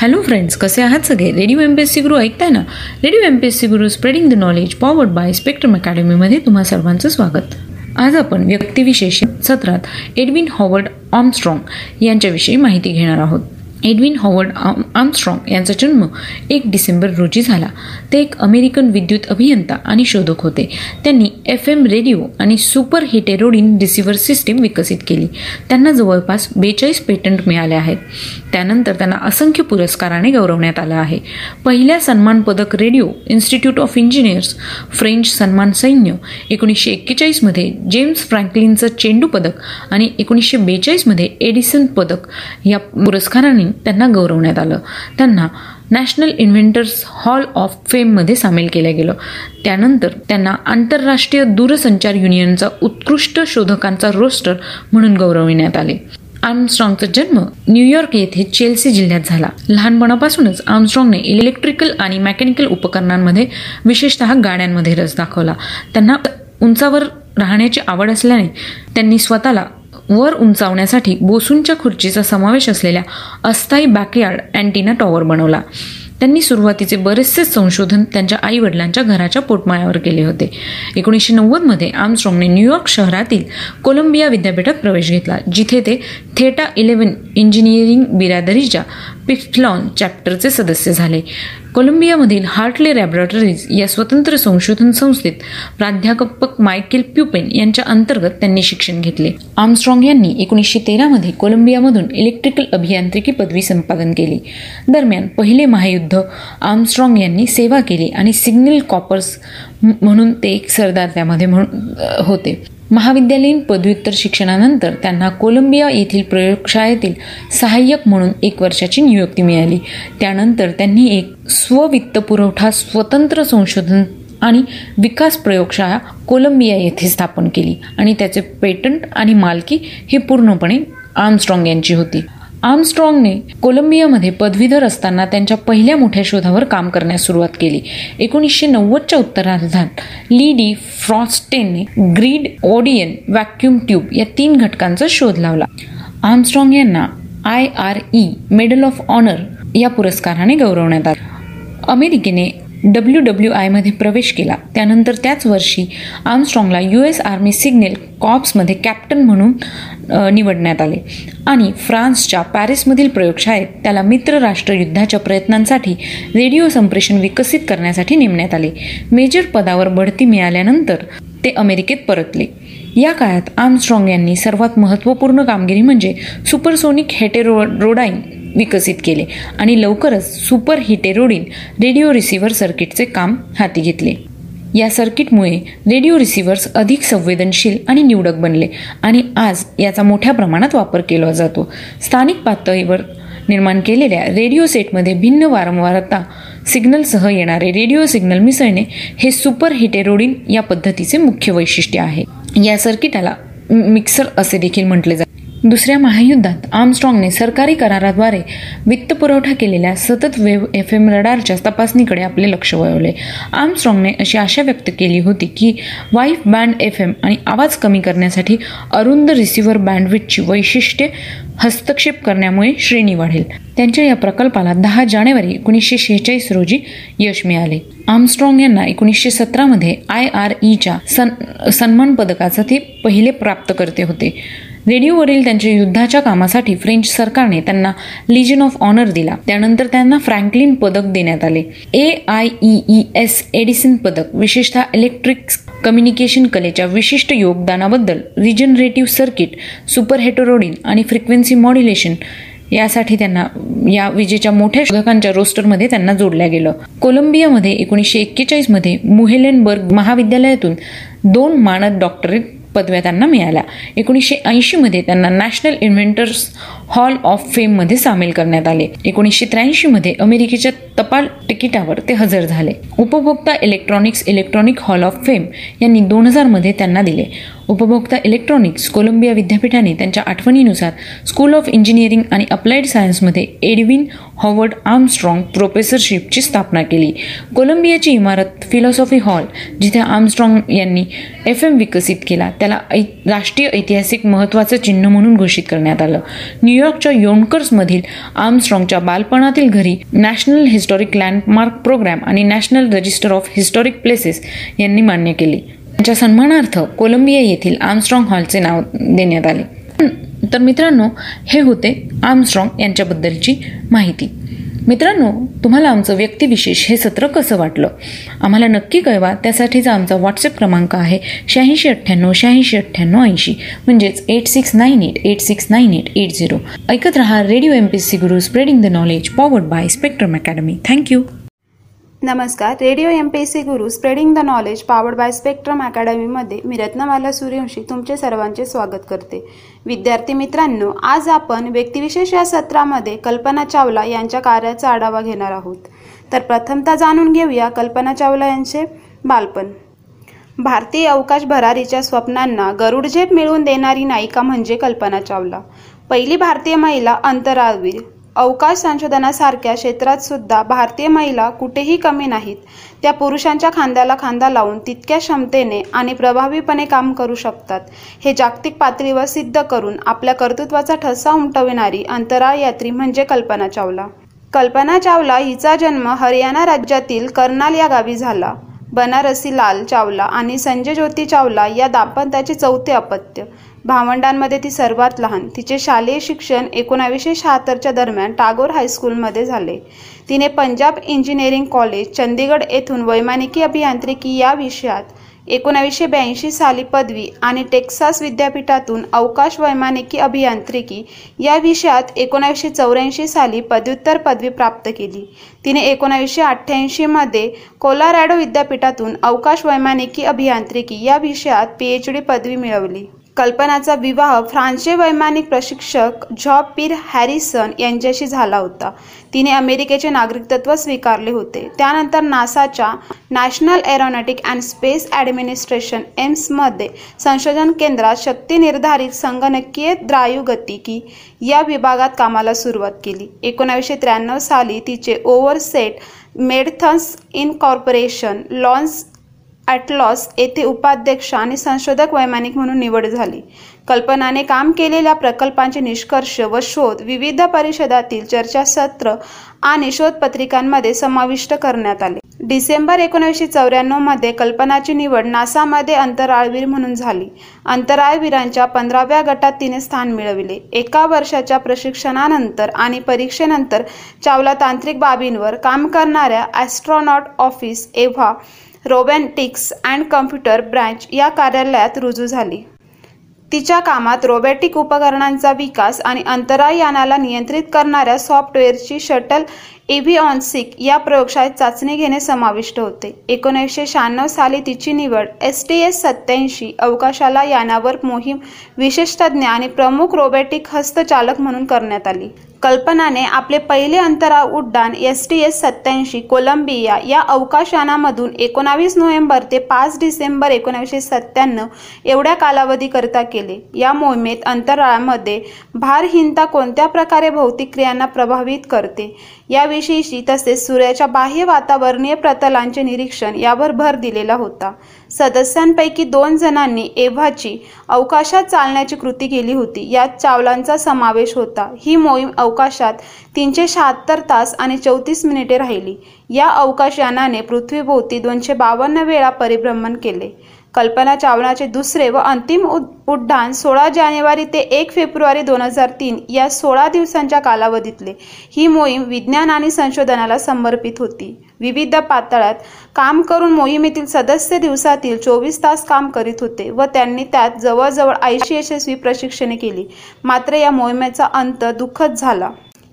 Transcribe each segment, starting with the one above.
Hello friends कसे आहात सगळे? Radio M P S C Guru ऐकताय ना? Radio M P S C Guru spreading the knowledge powered by Spectrum अकॅडमीमध्ये तुम्हा सर्वांचं स्वागत. आज आपण व्यक्तिविशेष सत्रात एडविन हॉवर्ड ऑमस्ट्रॉंग यांच्याविषयी माहिती घेणार आहोत. एडविन हॉवर्ड आम आर्मस्ट्रॉंग यांचा जन्म एक डिसेंबर रोजी झाला. ते एक अमेरिकन विद्युत अभियंता आणि शोधक होते. त्यांनी एफ एम रेडिओ आणि सुपर हिटेरोडिन रिसिव्हर सिस्टीम विकसित केली. त्यांना जवळपास बेचाळीस पेटंट मिळाले आहेत. त्यानंतर त्यांना असंख्य पुरस्काराने गौरवण्यात आलं आहे. पहिल्या सन्मान पदक radio institute of engineers French सन्मान सैन्य एकोणीसशे एक्केचाळीसमध्ये जेम्स फ्रँकलिनचं चेंडू पदक आणि एकोणीसशे बेचाळीसमध्ये एडिसन पदक या पुरस्कारांनी त्यांना गौरवण्यात आलं. त्यांना नॅशनल इन्व्हेंटर्स हॉल ऑफ फेममध्ये सामील केलं गेलं. त्यानंतर त्यांना आंतरराष्ट्रीय दूरसंचार युनियनचा उत्कृष्ट शोधकांचा रोस्टर म्हणून गौरविण्यात आले. आर्मस्ट्रॉंगचा जन्म न्यूयॉर्क येथे चेल्सी जिल्ह्यात झाला. लहानपणापासूनच आर्मस्ट्रॉंगने इलेक्ट्रिकल आणि मेकॅनिकल उपकरणांमध्ये विशेषतः गाड्यांमध्ये रस दाखवला. त्यांना उंचावर राहण्याची आवड असल्याने त्यांनी स्वतःला वर उंचावण्यासाठी बोसूंच्या खुर्चीचा समावेश असलेल्या अस्थायी बॅकयार्ड अँटीना टॉवर बनवला. त्यांनी सुरुवातीचे बरेचसे संशोधन त्यांच्या आई वडिलांच्या घराच्या पोटमाळ्यावर केले होते. एकोणीसशे नव्वदमध्ये आर्मस्ट्रॉंगने न्यूयॉर्क शहरातील कोलंबिया विद्यापीठात प्रवेश घेतला जिथे ते थेटा इलेव्हन इंजिनिअरिंग बिरादरीच्या पिफ्लॉन चॅप्टरचे सदस्य झाले. कोलंबियामधील हार्टले लॅबोरेटरीज या स्वतंत्र संशोधन संस्थेत प्राध्यापक मायकेल प्युपेन यांच्या अंतर्गत त्यांनी शिक्षण घेतले. आर्मस्ट्रॉंग यांनी एकोणीसशे तेरामध्ये कोलंबियामधून इलेक्ट्रिकल अभियांत्रिकी पदवी संपादन केली. दरम्यान पहिले महायुद्ध आर्मस्ट्रॉंग यांनी सेवा केली आणि सिग्नल कॉपर्स म्हणून ते एक सरदार त्यामध्ये म्हणून होते. महाविद्यालयीन पदव्युत्तर शिक्षणानंतर त्यांना कोलंबिया येथील प्रयोगशाळेतील सहाय्यक म्हणून एक वर्षाची नियुक्ती मिळाली. त्यानंतर त्यांनी एक स्ववित्त पुरवठा स्वतंत्र संशोधन आणि विकास प्रयोगशाळा कोलंबिया येथे स्थापन केली आणि त्याचे पेटंट आणि मालकी ही पूर्णपणे आर्मस्ट्रॉंग यांची होती. आर्मस्ट्रॉंगने कोलंबियामध्ये पदवीधर असताना त्यांच्या पहिल्या मोठ्या शोधावर काम करण्यास सुरुवात केली. एकोणीसशे नव्वदच्या उत्तरार्धात ली डी फ्रॉस्टेनने ग्रीड ओडियन व्हॅक्युम ट्यूब या तीन घटकांचा शोध लावला. आर्मस्ट्रॉंग यांना I R E medal of honour या पुरस्काराने गौरवण्यात आले. अमेरिकेने डब्ल्यू डब्ल्यू आयमध्ये प्रवेश केला. त्यानंतर त्याच वर्षी आर्मस्ट्रॉंगला यू एस आर्मी सिग्नल कॉप्समध्ये कॅप्टन म्हणून निवडण्यात आले. आणि फ्रान्सच्या पॅरिसमधील प्रयोगशाळेत त्याला मित्र राष्ट्र युद्धाच्या प्रयत्नांसाठी रेडिओ संप्रेषण विकसित करण्यासाठी नेमण्यात आले. मेजर पदावर बढती मिळाल्यानंतर ते अमेरिकेत परतले. या काळात आर्मस्ट्रॉंग यांनी सर्वात महत्त्वपूर्ण कामगिरी म्हणजे सुपरसोनिक हेटेरो रोडाईन विकसित केले आणि लवकरच सुपर हिटेरोडिन रेडिओ रिसिव्हर सर्किटचे काम हाती घेतले. या सर्किटमुळे रेडिओ रिसिव्हर्स अधिक संवेदनशील आणि निवडक बनले आणि आज याचा मोठ्या प्रमाणात वापर केला जातो. स्थानिक पातळीवर निर्माण केलेल्या रेडिओ सेटमध्ये भिन्न वारंवारता सिग्नलसह येणारे रेडिओ सिग्नल मिसळणे हे सुपर हिटेरोडिन या पद्धतीचे मुख्य वैशिष्ट्य आहे. या सर्किटाला मिक्सर असे देखील म्हटले जाते. दुसऱ्या महायुद्धात आर्मस्ट्रॉंगने सरकारी कराराद्वारे वित्तपुरवठा केलेल्या सतत वेव्ह एफ एम रडारच्या तपासणीकडे आपले लक्ष वळवले. आर्मस्ट्रॉंगने अशी आशा व्यक्त केली होती की वाईफ बँड एफ एम आणि आवाज कमी करण्यासाठी अरुंद रिसिव्हर बँडविथची वैशिष्ट्ये हस्तक्षेप करण्यामुळे श्रेणी वाढेल. त्यांच्या या प्रकल्पाला दहा जानेवारी एकोणीसशे शेहेचाळीस रोजी यश मिळाले. आर्मस्ट्रॉंग यांना एकोणीसशे सतरामध्ये आय आर ईच्या सन सन्मान पदकाचं ते पहिले प्राप्तकर्ते होते. रेडिओवरील त्यांच्या युद्धाच्या कामासाठी फ्रेंच सरकारने त्यांना लिजन ऑफ ऑनर दिला. त्यानंतर त्यांना फ्रँकलिन पदक देण्यात आले. A I E S Edison पदक विशेषतः इलेक्ट्रिक कम्युनिकेशन कलेच्या विशिष्ट योगदानाबद्दल रिजनरेटिव्ह सर्किट सुपर हेटोरोडिन आणि फ्रिक्वेन्सी मॉड्युलेशन यासाठी त्यांना या विजेच्या मोठ्या शोधकांच्या रोस्टरमध्ये त्यांना जोडल्या गेलं. कोलंबियामध्ये एकोणीसशे एक्केचाळीसमध्ये मुहेलेनबर्ग महाविद्यालयातून दोन मानद डॉक्टरेट पदव्या त्यांना मिळाल्या. एकोणीसशे ऐंशीमध्ये त्यांना नॅशनल इन्व्हेंटर्स हॉल ऑफ फेममध्ये सामील करण्यात आले. एकोणीसशे त्र्याऐंशीमध्ये अमेरिकेच्या टपाल तिकिटावर ते हजर झाले. उपभोक्ता electronics electronic hall of fame यांनी दोन हजारमध्ये त्यांना दिले. उपभोक्ता इलेक्ट्रॉनिक्स कोलंबिया विद्यापीठाने त्यांच्या आठवणीनुसार स्कूल ऑफ इंजिनिअरिंग आणि अप्लाइड सायन्समध्ये एडविन हॉवर्ड आर्मस्ट्रॉंग प्रोफेसरशिपची स्थापना केली. कोलंबियाची इमारत फिलॉसॉफी हॉल जिथे आर्मस्ट्रॉंग यांनी एफ एम विकसित केला त्याला राष्ट्रीय ऐतिहासिक महत्त्वाचं चिन्ह म्हणून घोषित करण्यात आलं. न्यूयॉर्कच्या योनकर्समधील आर्मस्ट्रॉंगच्या बालपणातील घरी नॅशनल हिस्टॉरिक लँडमार्क प्रोग्राम आणि National Register of Historic Places यांनी मान्य केली. त्यांच्या सन्मानार्थ कोलंबिया येथील आर्मस्ट्रॉंग हॉलचे नाव देण्यात आले. तर मित्रांनो हे होते आर्मस्ट्रॉंग यांच्याबद्दलची माहिती. मित्रांनो तुम्हाला आमचं व्यक्तिविशेष हे सत्र कसं वाटलं? आम्हाला नक्की कळवा. त्यासाठीचा आमचा व्हॉट्सअप क्रमांक आहे शहाऐंशी अठ्ठ्याण्णव शहाऐंशी अठ्ठ्याण्णव ऐंशी. म्हणजेच eight six nine eight eight six nine eight eight zero. ऐकत रहा radio M P C Guru spreading the knowledge powered by Spectrum Academy. Thank you. नमस्कार. Radio M P C Guru spreading the knowledge powered by Spectrum अकॅडमीमध्ये मी रत्नमाला सूर्यवंशी तुमचे सर्वांचे स्वागत करते. विद्यार्थी मित्रांनो आज आपण व्यक्तिविशेष या सत्रामध्ये कल्पना चावला यांच्या कार्याचा आढावा घेणार आहोत. तर प्रथमतः जाणून घेऊया कल्पना चावला यांचे बालपण. भारतीय अवकाश भरारीच्या स्वप्नांना गरुडझेप मिळवून देणारी नायिका म्हणजे कल्पना चावला. पहिली भारतीय महिला अंतराळवीर. अवकाश संशोधनासारख्या क्षेत्रात सुद्धा भारतीय महिला कुठेही कमी नाहीत. त्या पुरुषांच्या खांद्याला खांदा लावून तितक्या क्षमतेने आणि प्रभावीपणे काम करू शकतात. हे जागतिक पातळीवर सिद्ध करून आपल्या कर्तृत्वाचा ठसा उमटविणारी अंतराळ यात्री म्हणजे कल्पना चावला. कल्पना चावला हिचा जन्म हरियाणा राज्यातील कर्नाल या गावी झाला. बनारसी लाल चावला आणि संजय ज्योती चावला या दाम्पत्याचे चौथे अपत्य. भावंडांमध्ये ती सर्वात लहान. तिचे शालेय शिक्षण एकोणावीसशे शहात्तरच्या दरम्यान टागोर हायस्कूलमध्ये झाले. तिने पंजाब इंजिनिअरिंग कॉलेज चंदीगड येथून वैमानिकी अभियांत्रिकी या विषयात एकोणावीसशे ब्याऐंशी साली पदवी आणि टेक्सास विद्यापीठातून अवकाश वैमानिकी अभियांत्रिकी या विषयात एकोणावीसशे चौऱ्याऐंशी साली पदव्युत्तर पदवी प्राप्त केली. तिने एकोणावीसशे अठ्ठ्याऐंशीमध्ये कोलारॅडो विद्यापीठातून अवकाश वैमानिकी अभियांत्रिकी या विषयात पीएच डी पदवी मिळवली. कल्पनाचा विवाह फ्रान्सचे वैमानिक प्रशिक्षक जॉ पीर हॅरिसन यांच्याशी झाला होता. तिने अमेरिकेचे नागरिकत्व स्वीकारले होते. त्यानंतर नासाच्या National Aeronautic and Space Administration एम्समध्ये संशोधन केंद्रात शक्ती निर्धारित संगणकीय द्रायुगतिकी या विभागात कामाला सुरुवात केली. एकोणावीसशे त्र्याण्णव साली तिचे ओव्हरसेट मेडथन्स इनकॉर्पोरेशन लॉन्स ॲटलॉस येथे उपाध्यक्ष आणि संशोधक वैमानिक म्हणून निवड झाली. कल्पनाने काम केलेल्या प्रकल्पांचे निष्कर्ष व शोध विविध परिषदातील चर्चासत्र आणि शोधपत्रिकांमध्ये समाविष्ट करण्यात आले. डिसेंबर एकोणीसशे चौऱ्याण्णवमध्ये कल्पनाची निवड नासामध्ये अंतराळवीर म्हणून झाली. अंतराळवीरांच्या पंधराव्या गटात तिने स्थान मिळविले. एका वर्षाच्या प्रशिक्षणानंतर आणि परीक्षेनंतर चावला तांत्रिक बाबींवर काम करणाऱ्या astronaut office EVA robotics and computer branch या कार्यालयात रुजू झाली. तिच्या कामात रोबॅटिक उपकरणांचा विकास आणि अंतराळयानाला नियंत्रित करणाऱ्या सॉफ्टवेअरची शटल एव्हिऑन्सिक या प्रयोगशाळेत चाचणी घेणे समाविष्ट होते. एकोणीसशे शहाण्णव साली तिची निवड एस टी एस सत्याऐंशी अवकाशाला यानावर मोहीम विशेषतज्ञ आणि प्रमुख रोबॅटिक हस्तचालक म्हणून करण्यात आली. कल्पनाने आपले पहिले अंतराळ उड्डाण एस टी एस सत्याऐंशी कोलंबिया या अवकाशयानामधून एकोणावीस नोव्हेंबर ते पाच डिसेंबर एकोणावीसशे सत्त्याण्णव एवढ्या कालावधीकरिता केले. या मोहिमेत अंतराळामध्ये भारहीनता कोणत्या प्रकारे भौतिक क्रियांना प्रभावित करते? याविषयीची तसेच सूर्याच्या बाह्य वातावरणीय प्रतलांचे निरीक्षण यावर भर दिलेला होता. सदस्यांपैकी दोन जणांनी एव्हाची अवकाशात चालण्याची कृती केली होती. यात चावलांचा समावेश होता. ही मोहीम अवकाशात तीनशे शहात्तर तास आणि चौतीस मिनिटे राहिली. या अवकाशयानाने पृथ्वीभोवती दोनशे बावन्न वेळा परिभ्रमण केले. कल्पना चावलाचे दुसरे व अंतिम उड्डाण सोळा जानेवारी ते एक फेब्रुवारी दोन हजार तीन या सोळा दिवसांच्या कालावधीतले. ही मोहीम विज्ञान आणि संशोधनाला समर्पित होती. विविध पातळ्यात काम करून मोहिमेतील सदस्य दिवसातील चोवीस तास काम करीत होते व त्यांनी त्यात जवळजवळ ऐंशी यशस्वी प्रशिक्षणे केली. मात्र या मोहिमेचा अंत दुःखद झाला.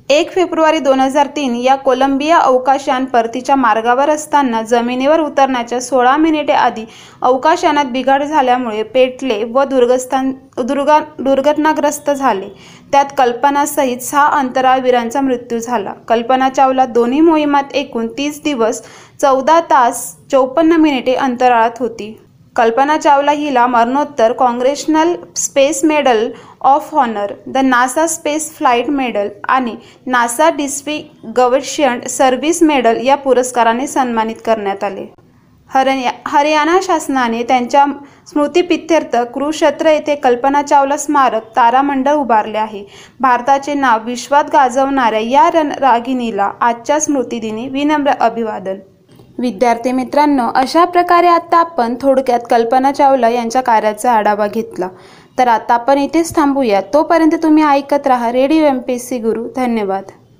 एक फेब्रुवारी दोन हजार तीन या कोलंबिया अवकाशयान परतीच्या मार्गावर असताना जमिनीवर उतरण्याच्या सोळा मिनिटे आधी अवकाशयानात बिघाड झाल्यामुळे पेटले व दुर्गस्थान दुर्गा दुर्घटनाग्रस्त झाले. त्यात कल्पनासहित सहा अंतराळवीरांचा मृत्यू झाला. कल्पना चावला दोन्ही मोहिमात एकूण तीस दिवस चौदा तास चौपन्न मिनिटे अंतराळात होती. कल्पना चावला हिला मरणोत्तर Congressional Space Medal of Honour the NASA space flight medal आणि NASA distinguished service medal या पुरस्काराने सन्मानित करण्यात आले. हरया हरियाणा शासनाने त्यांच्या स्मृतिपित्यर्थ कुरुक्षेत्र येथे कल्पना चावला स्मारक तारामंडळ उभारले आहे. भारताचे नाव विश्वात गाजवणाऱ्या या रन रागिणीला आजच्या स्मृतिदिनी विनम्र अभिवादन. विद्यार्थी मित्रांनो अशा प्रकारे आता आपण थोडक्यात कल्पना चावला यांच्या कार्याचा आढावा घेतला. तर आता आपण इथेच थांबूया. तोपर्यंत तुम्ही ऐकत राहा radio M P S C Guru. धन्यवाद.